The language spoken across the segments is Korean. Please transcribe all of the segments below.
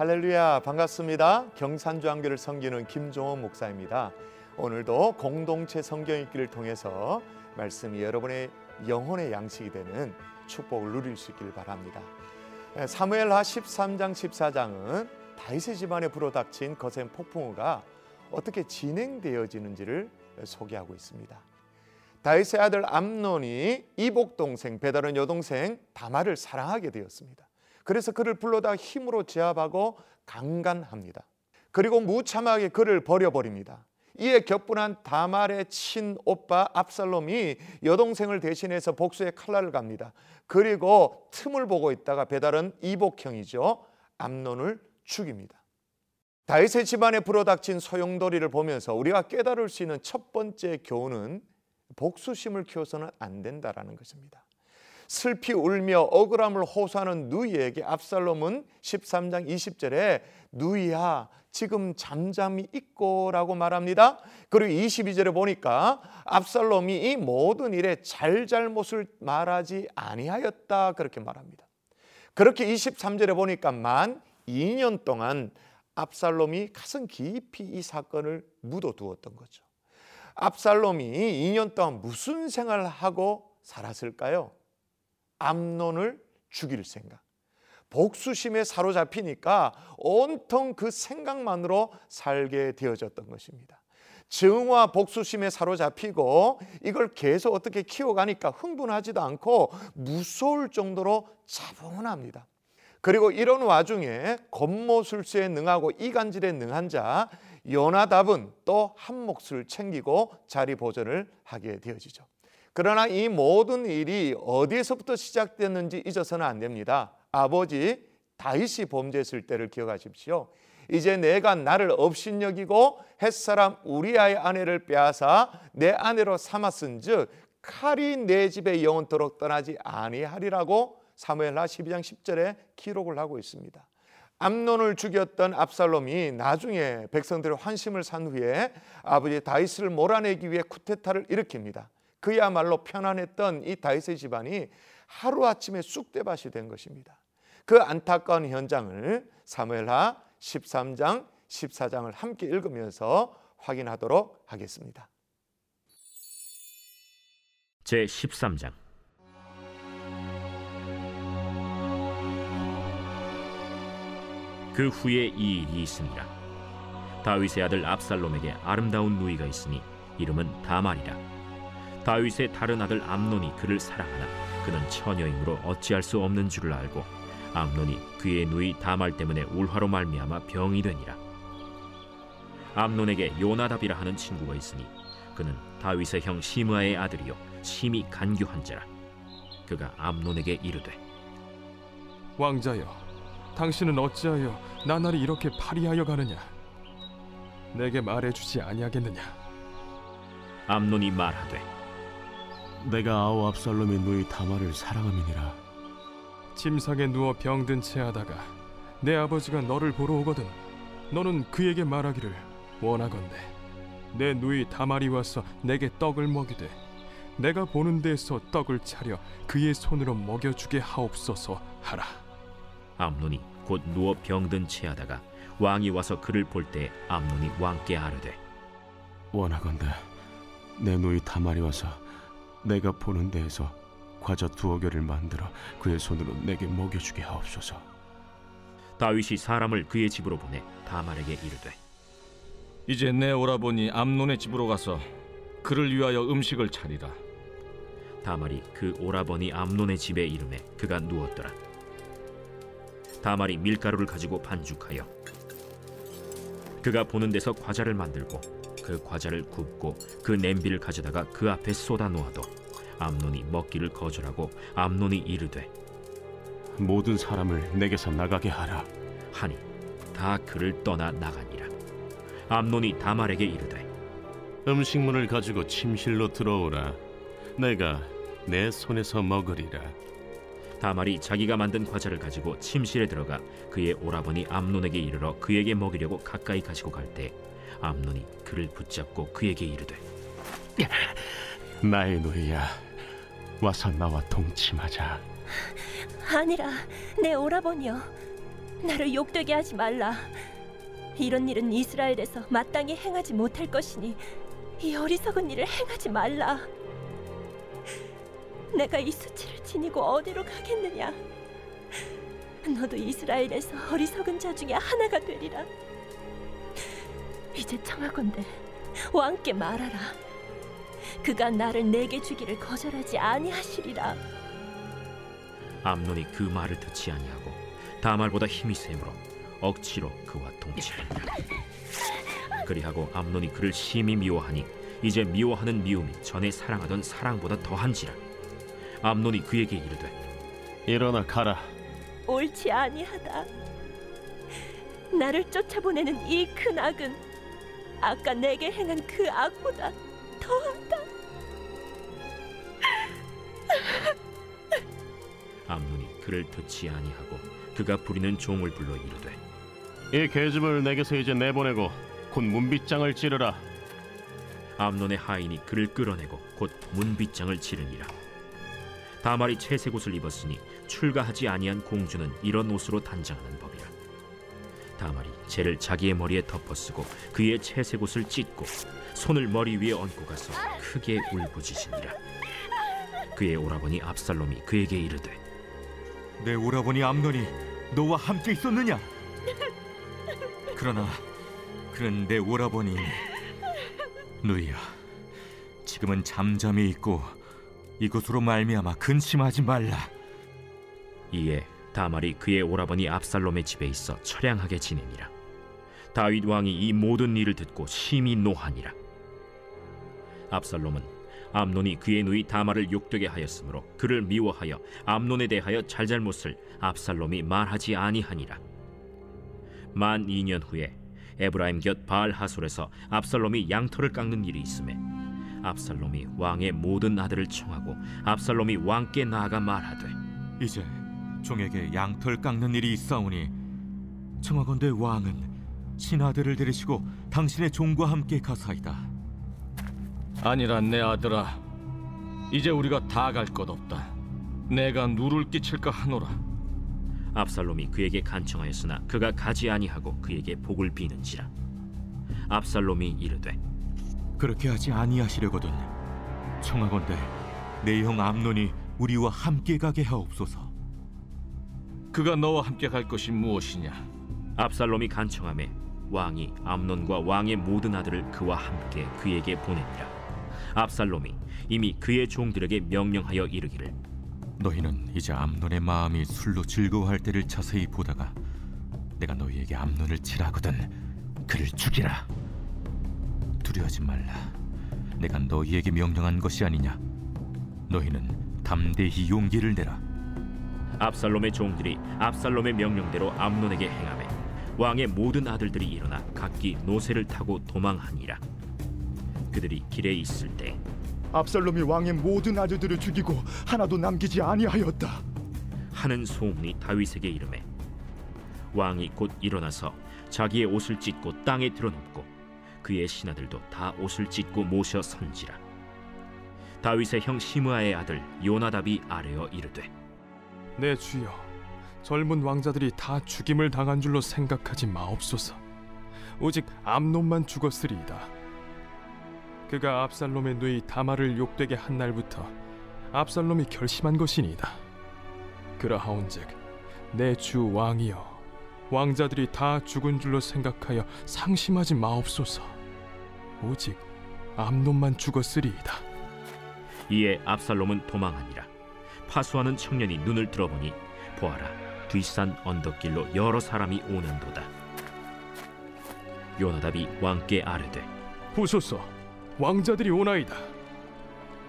할렐루야 반갑습니다. 경산주한교를 섬기는 김종원 목사입니다. 오늘도 공동체 성경 읽기를 통해서 말씀이 여러분의 영혼의 양식이 되는 축복을 누릴 수 있기를 바랍니다. 사무엘하 13장 14장은 다윗의 집안에 불어닥친 거센 폭풍우가 어떻게 진행되어지는지를 소개하고 있습니다. 다윗의 아들 암논이 이복 동생 베다른 여동생 다말을 사랑하게 되었습니다. 그래서 그를 불러다 힘으로 제압하고 강간합니다. 그리고 무참하게 그를 버려버립니다. 이에 격분한 다말의 친오빠 압살롬이 여동생을 대신해서 복수의 칼날을 갑니다. 그리고 틈을 보고 있다가 배달은 이복형이죠. 암론을 죽입니다. 다윗의 집안에 불어닥친 소용돌이를 보면서 우리가 깨달을 수 있는 첫 번째 교훈은 복수심을 키워서는 안 된다라는 것입니다. 슬피 울며 억울함을 호소하는 누이에게 압살롬은 13장 20절에 누이야 지금 잠잠히 있고라고 말합니다. 그리고 22절에 보니까 압살롬이 이 모든 일에 잘잘못을 말하지 아니하였다 그렇게 말합니다. 그렇게 23절에 보니까 만 2년 동안 압살롬이 가슴 깊이 이 사건을 묻어두었던 거죠. 압살롬이 2년 동안 무슨 생활을 하고 살았을까요? 암론을 죽일 생각. 복수심에 사로잡히니까 온통 그 생각만으로 살게 되어졌던 것입니다. 증오와 복수심에 사로잡히고 이걸 계속 어떻게 키워가니까 흥분하지도 않고 무서울 정도로 차분합니다. 그리고 이런 와중에 겉모술수에 능하고 이간질에 능한 자 요나답은 또 한 몫을 챙기고 자리 보존을 하게 되어지죠. 그러나 이 모든 일이 어디에서부터 시작됐는지 잊어서는 안 됩니다. 아버지 다윗이 범죄했을 때를 기억하십시오. 이제 내가 나를 업신여기고 햇사람 우리아의 아내를 빼앗아 내 아내로 삼았은즉 칼이 내 집에 영원토록 떠나지 아니하리라고 사무엘하 12장 10절에 기록을 하고 있습니다. 암론을 죽였던 압살롬이 나중에 백성들의 환심을 산 후에 아버지 다윗을 몰아내기 위해 쿠데타를 일으킵니다. 그야말로 편안했던 이 다윗의 집안이 하루아침에 쑥대밭이 된 것입니다. 그 안타까운 현장을 사무엘하 13장, 14장을 함께 읽으면서 확인하도록 하겠습니다. 제 13장 그 후에 이 일이 있으니라 다윗의 아들 압살롬에게 아름다운 누이가 있으니 이름은 다말이라 다윗의 다른 아들 암논이 그를 사랑하나 그는 처녀이므로 어찌할 수 없는 줄을 알고 암논이 그의 누이 다말 때문에 울화로 말미암아 병이 되니라. 암논에게 요나답이라 하는 친구가 있으니 그는 다윗의 형 시므아의 아들이요 심히 간교한 자라. 그가 암논에게 이르되 왕자여 당신은 어찌하여 나날이 이렇게 파리하여 가느냐? 내게 말해 주지 아니하겠느냐? 암논이 말하되 내가 아우 압살롬의 누이 다말을 사랑함이니라. 침상에 누워 병든 채 하다가 내 아버지가 너를 보러 오거든 너는 그에게 말하기를 원하건대 내 누이 다말이 와서 내게 떡을 먹이되 내가 보는 데에서 떡을 차려 그의 손으로 먹여주게 하옵소서 하라. 암논이 곧 누워 병든 채 하다가 왕이 와서 그를 볼 때 암논이 왕께 아뢰되 원하건대 내 누이 다말이 와서 내가 보는 데에서 과자 두어 개를 만들어 그의 손으로 내게 먹여주게 하옵소서. 다윗이 사람을 그의 집으로 보내 다말에게 이르되 이제 내 오라버니 암논의 집으로 가서 그를 위하여 음식을 차리라. 다말이 그 오라버니 암논의 집에 이름에 그가 누웠더라. 다말이 밀가루를 가지고 반죽하여 그가 보는 데서 과자를 만들고 그 과자를 굽고 그 냄비를 가져다가 그 앞에 쏟아 놓아도 암논이 먹기를 거절하고 암논이 이르되 모든 사람을 내게서 나가게 하라. 하니 다 그를 떠나 나가니라. 암논이 다말에게 이르되 음식물을 가지고 침실로 들어오라. 내가 내 손에서 먹으리라 다말이 자기가 만든 과자를 가지고 침실에 들어가 그의 오라버니 암논에게 이르러 그에게 먹이려고 가까이 가지고 갈 때 암논이 그를 붙잡고 그에게 이르되 나의 노예야 와서 나와 동침하자 아니라 내 오라버니여 나를 욕되게 하지 말라. 이런 일은 이스라엘에서 마땅히 행하지 못할 것이니 이 어리석은 일을 행하지 말라. 내가 이 수치를 지니고 어디로 가겠느냐? 너도 이스라엘에서 어리석은 자 중에 하나가 되리라. 이제 청하건대 왕께 말하라. 그가 나를 내게 주기를 거절하지 아니하시리라. 암논이 그 말을 듣지 아니하고 다말보다 힘이 세므로 억지로 그와 동침하니라 그리하고 암논이 그를 심히 미워하니 이제 미워하는 미움이 전에 사랑하던 사랑보다 더한지라 암논이 그에게 이르되 일어나 가라. 옳지 아니하다. 나를 쫓아보내는 이 큰 악은 아까 내게 행한 그 악보다 더하다. 암논이 그를 듣지 아니하고 그가 부리는 종을 불러 이르되 이 계집을 내게서 이제 내보내고 곧 문빗장을 찌르라. 암논의 하인이 그를 끌어내고 곧 문빗장을 지르니라 다말이 채색 옷을 입었으니 출가하지 아니한 공주는 이런 옷으로 단장하는 법이라 다말이 재를 자기의 머리에 덮어쓰고 그의 채색 옷을 찢고 손을 머리 위에 얹고 가서 크게 울부짖으니라 그의 오라버니 압살롬이 그에게 이르되 내 오라버니 암논이 너와 함께 있었느냐? 그러나 그는 내 오라버니 누이야 지금은 잠잠히 있고 이것으로 말미암아 근심하지 말라 이에 다말이 그의 오라버니 압살롬의 집에 있어 처량하게 지내니라. 다윗 왕이 이 모든 일을 듣고 심히 노하니라. 압살롬은 암논이 그의 누이 다말을 욕되게 하였으므로 그를 미워하여 암논에 대하여 잘잘못을 압살롬이 말하지 아니하니라. 만 2년 후에 에브라임 곁 바알 하솔에서 압살롬이 양털을 깎는 일이 있음에 압살롬이 왕의 모든 아들을 청하고 압살롬이 왕께 나아가 말하되 이제 종에게 양털 깎는 일이 있사오니 청하건대 왕은 신하들을 데리시고 당신의 종과 함께 가사이다. 아니라 내 아들아 이제 우리가 다 갈 것 없다. 내가 누를 끼칠까 하노라. 압살롬이 그에게 간청하였으나 그가 가지 아니하고 그에게 복을 비는지라. 압살롬이 이르되 그렇게 하지 아니하시려거든 청하건대 내 형 암논이 우리와 함께 가게 하옵소서. 그가 너와 함께 갈 것이 무엇이냐? 압살롬이 간청함에 왕이 암논과 왕의 모든 아들을 그와 함께 그에게 보내니라. 압살롬이 이미 그의 종들에게 명령하여 이르기를. 너희는 이제 암논의 마음이 술로 즐거워할 때를 자세히 보다가 내가 너희에게 암논을 치라거든 그를 죽이라 두려워하지 말라. 내가 너희에게 명령한 것이 아니냐. 너희는 담대히 용기를 내라. 압살롬의 종들이 압살롬의 명령대로 암논에게 행하매 왕의 모든 아들들이 일어나 각기 노새를 타고 도망하니라. 그들이 길에 있을 때 압살롬이 왕의 모든 아들들을 죽이고 하나도 남기지 아니하였다. 하는 소문이 다윗에게 이르매 왕이 곧 일어나서 자기의 옷을 찢고 땅에 드러눕고 그의 신하들도 다 옷을 찢고 모셔 선지라. 다윗의 형 시므아의 아들 요나답이 아뢰어 이르되 내 주여 젊은 왕자들이 다 죽임을 당한 줄로 생각하지 마옵소서. 오직 암논만 죽었으리이다. 그가 압살롬의 누이 다말을 욕되게 한 날부터 압살롬이 결심한 것이니이다. 그러하온즉 내 주 왕이여 왕자들이 다 죽은 줄로 생각하여 상심하지 마옵소서 오직 암논만 죽었으리이다. 이에 압살롬은 도망하니라. 파수하는 청년이 눈을 들어보니 보아라 뒷산 언덕길로 여러 사람이 오는도다. 요나답이 왕께 아뢰되 보소서 왕자들이 오나이다.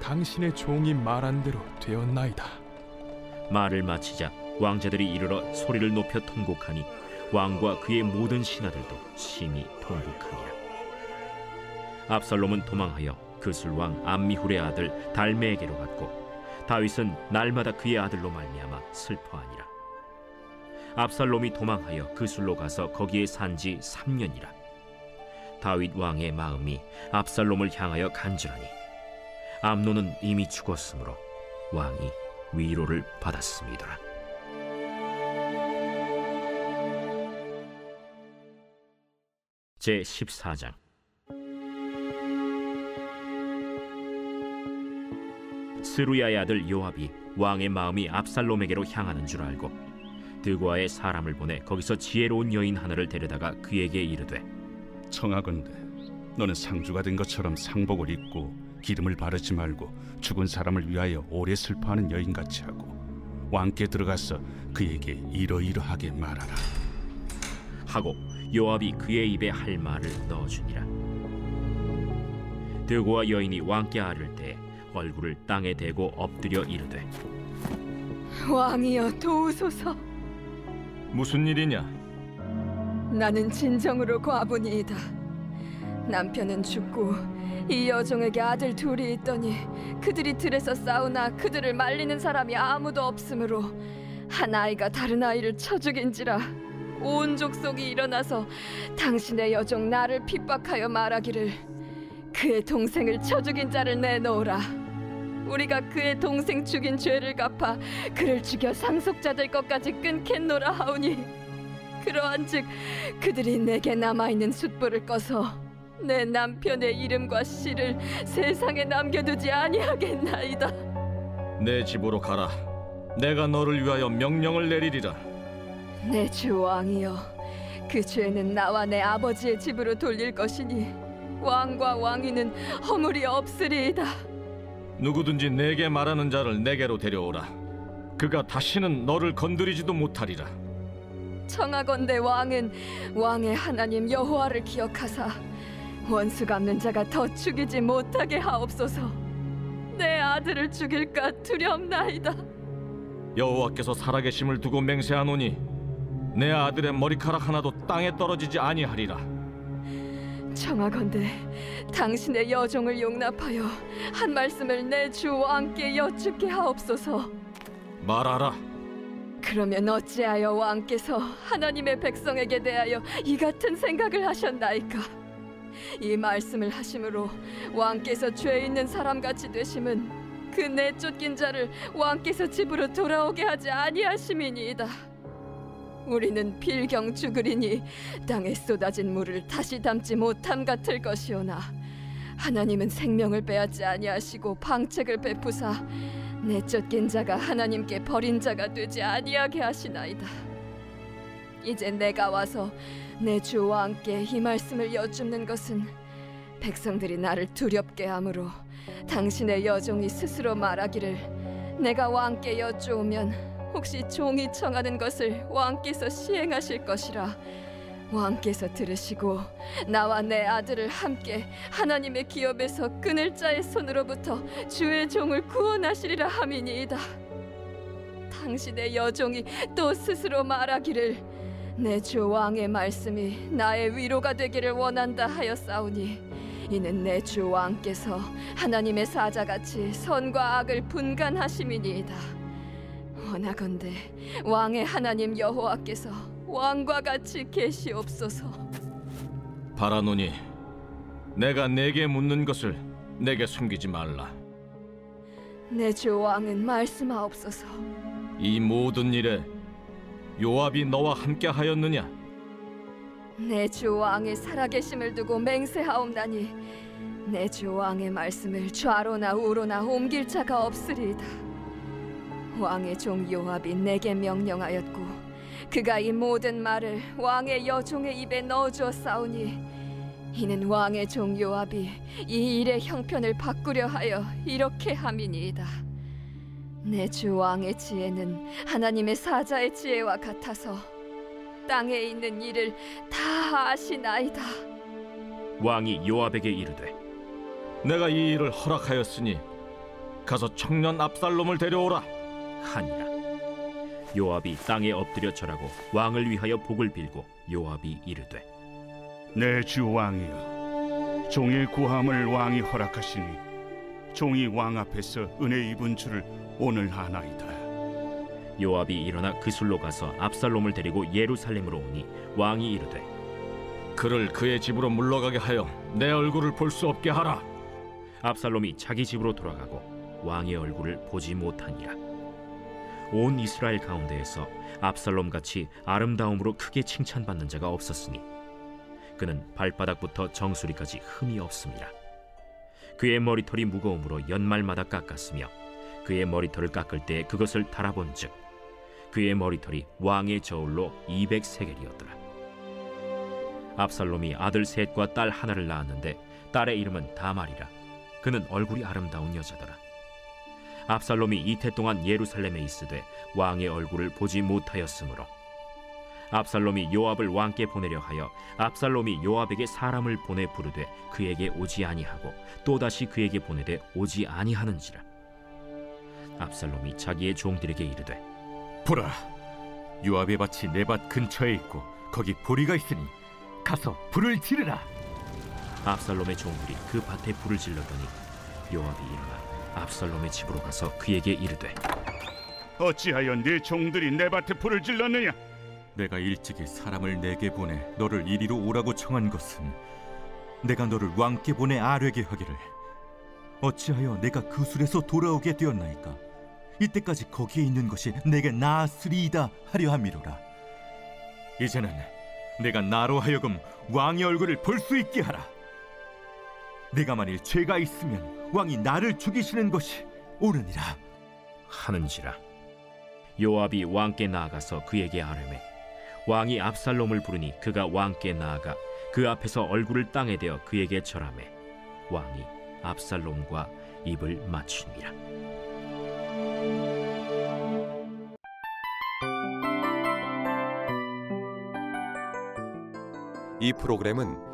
당신의 종이 말한 대로 되었나이다. 말을 마치자 왕자들이 이르러 소리를 높여 통곡하니 왕과 그의 모든 신하들도 심히 통곡하니라 압살롬은 도망하여 그술왕 암미훌의 아들 달메에게로 갔고 다윗은 날마다 그의 아들로 말미암아 슬퍼하니라. 압살롬이 도망하여 그술로 가서 거기에 산 지 3년이라. 다윗 왕의 마음이 압살롬을 향하여 간절하니 암논은 이미 죽었으므로 왕이 위로를 받았습니다. 제 14장 스루야의 아들 요압이 왕의 마음이 압살롬에게로 향하는 줄 알고 드고아의 사람을 보내 거기서 지혜로운 여인 하나를 데려다가 그에게 이르되 청하건대 너는 상주가 된 것처럼 상복을 입고 기름을 바르지 말고 죽은 사람을 위하여 오래 슬퍼하는 여인같이 하고 왕께 들어가서 그에게 이러이러하게 말하라. 하고 요압이 그의 입에 할 말을 넣어주니라. 드고아 여인이 왕께 아를 때 얼굴을 땅에 대고 엎드려 이르되 왕이여 도우소서. 무슨 일이냐? 나는 진정으로 과부니이다. 남편은 죽고 이 여종에게 아들 둘이 있더니 그들이 들에서 싸우나 그들을 말리는 사람이 아무도 없으므로 한 아이가 다른 아이를 쳐 죽인지라 온 족속이 일어나서 당신의 여종 나를 핍박하여 말하기를 그의 동생을 쳐 죽인 자를 내놓으라 우리가 그의 동생 죽인 죄를 갚아 그를 죽여 상속자들 것까지 끊겠노라 하오니 그러한즉 그들이 내게 남아 있는 숫불을 꺼서 내 남편의 이름과 씨를 세상에 남겨두지 아니하겠나이다. 내 집으로 가라. 내가 너를 위하여 명령을 내리리라. 내 주 왕이여, 그 죄는 나와 내 아버지의 집으로 돌릴 것이니 왕과 왕위는 허물이 없으리이다. 누구든지 내게 말하는 자를 내게로 데려오라. 그가 다시는 너를 건드리지도 못하리라. 청하건대 왕은 왕의 하나님 여호와를 기억하사 원수 갚는 자가 더 죽이지 못하게 하옵소서. 내 아들을 죽일까 두렵나이다. 여호와께서 살아계심을 두고 맹세하노니 내 아들의 머리카락 하나도 땅에 떨어지지 아니하리라. 청하건대 당신의 여종을 용납하여 한 말씀을 내 주 왕께 여쭙게 하옵소서. 말하라. 그러면 어찌하여 왕께서 하나님의 백성에게 대하여 이 같은 생각을 하셨나이까? 이 말씀을 하심으로 왕께서 죄 있는 사람 같이 되심은 그 내쫓긴 자를 왕께서 집으로 돌아오게 하지 아니하심이니이다. 우리는 필경 죽으리니 땅에 쏟아진 물을 다시 담지 못함 같을 것이오나 하나님은 생명을 빼앗지 아니하시고 방책을 베푸사 내쫓긴 자가 하나님께 버린 자가 되지 아니하게 하시나이다. 이제 내가 와서 내주 왕께 이 말씀을 여쭙는 것은 백성들이 나를 두렵게 하므로 당신의 여종이 스스로 말하기를 내가 왕께 여쭈오면 혹시 종이 청하는 것을 왕께서 시행하실 것이라 왕께서 들으시고 나와 내 아들을 함께 하나님의 기업에서 끊을 자의 손으로부터 주의 종을 구원하시리라 함이니이다. 당신의 여종이 또 스스로 말하기를 내 주 왕의 말씀이 나의 위로가 되기를 원한다 하였사오니 이는 내 주 왕께서 하나님의 사자같이 선과 악을 분간하심이니이다. 원하건대 왕의 하나님 여호와께서 왕과 같이 계시옵소서. 바라노니 내가 내게 묻는 것을 내게 숨기지 말라. 내 주 왕은 말씀하옵소서. 이 모든 일에 요압이 너와 함께 하였느냐? 내 주 왕의 살아계심을 두고 맹세하옵나니 내 주 왕의 말씀을 좌로나 우로나 옮길 자가 없으리이다. 왕의 종 요압이 내게 명령하였고 그가 이 모든 말을 왕의 여종의 입에 넣어주었사오니 이는 왕의 종 요압이 이 일의 형편을 바꾸려 하여 이렇게 함이니이다. 내 주 왕의 지혜는 하나님의 사자의 지혜와 같아서 땅에 있는 일을 다 아시나이다. 왕이 요압에게 이르되 내가 이 일을 허락하였으니 가서 청년 압살롬을 데려오라. 하니라. 요압이 땅에 엎드려 절하고 왕을 위하여 복을 빌고 요압이 이르되 내 주 왕이여 종의 구함을 왕이 허락하시니 종이 왕 앞에서 은혜 입은 줄을 오늘 아나이다. 요압이 일어나 그술로 가서 압살롬을 데리고 예루살렘으로 오니 왕이 이르되 그를 그의 집으로 물러가게 하여 내 얼굴을 볼 수 없게 하라. 압살롬이 자기 집으로 돌아가고 왕의 얼굴을 보지 못하니라 온 이스라엘 가운데에서 압살롬 같이 아름다움으로 크게 칭찬받는 자가 없었으니 그는 발바닥부터 정수리까지 흠이 없습니다. 그의 머리털이 무거움으로 연말마다 깎았으며 그의 머리털을 깎을 때 그것을 달아본즉 그의 머리털이 왕의 저울로 200세겔이었더라. 압살롬이 아들 셋과 딸 하나를 낳았는데 딸의 이름은 다말이라. 그는 얼굴이 아름다운 여자더라. 압살롬이 이태 동안 예루살렘에 있으되 왕의 얼굴을 보지 못하였으므로 압살롬이 요압을 왕께 보내려 하여 압살롬이 요압에게 사람을 보내 부르되 그에게 오지 아니하고 또다시 그에게 보내되 오지 아니하는지라 압살롬이 자기의 종들에게 이르되 보라, 요압의 밭이 내 밭 근처에 있고 거기 보리가 있으니 가서 불을 지르라. 압살롬의 종들이 그 밭에 불을 질렀더니 요압이 일어나 압살롬의 집으로 가서 그에게 이르되 어찌하여 네 종들이 내 밭에 불을 질렀느냐? 내가 일찍이 사람을 내게 보내 너를 이리로 오라고 청한 것은 내가 너를 왕께 보내 아뢰게 하기를. 어찌하여 내가 그 술에서 돌아오게 되었나이까? 이때까지 거기에 있는 것이 내게 나았으리이다 하려 함이로라. 이제는 내가 나로 하여금 왕의 얼굴을 볼 수 있게 하라 내가 만일 죄가 있으면 왕이 나를 죽이시는 것이 옳으니라. 하는지라. 요압이 왕께 나아가서 그에게 아뢰매 왕이 압살롬을 부르니 그가 왕께 나아가 그 앞에서 얼굴을 땅에 대어 그에게 절하매 왕이 압살롬과 입을 맞추니라. 이 프로그램은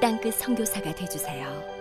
땅끝 선교사가 되주세요.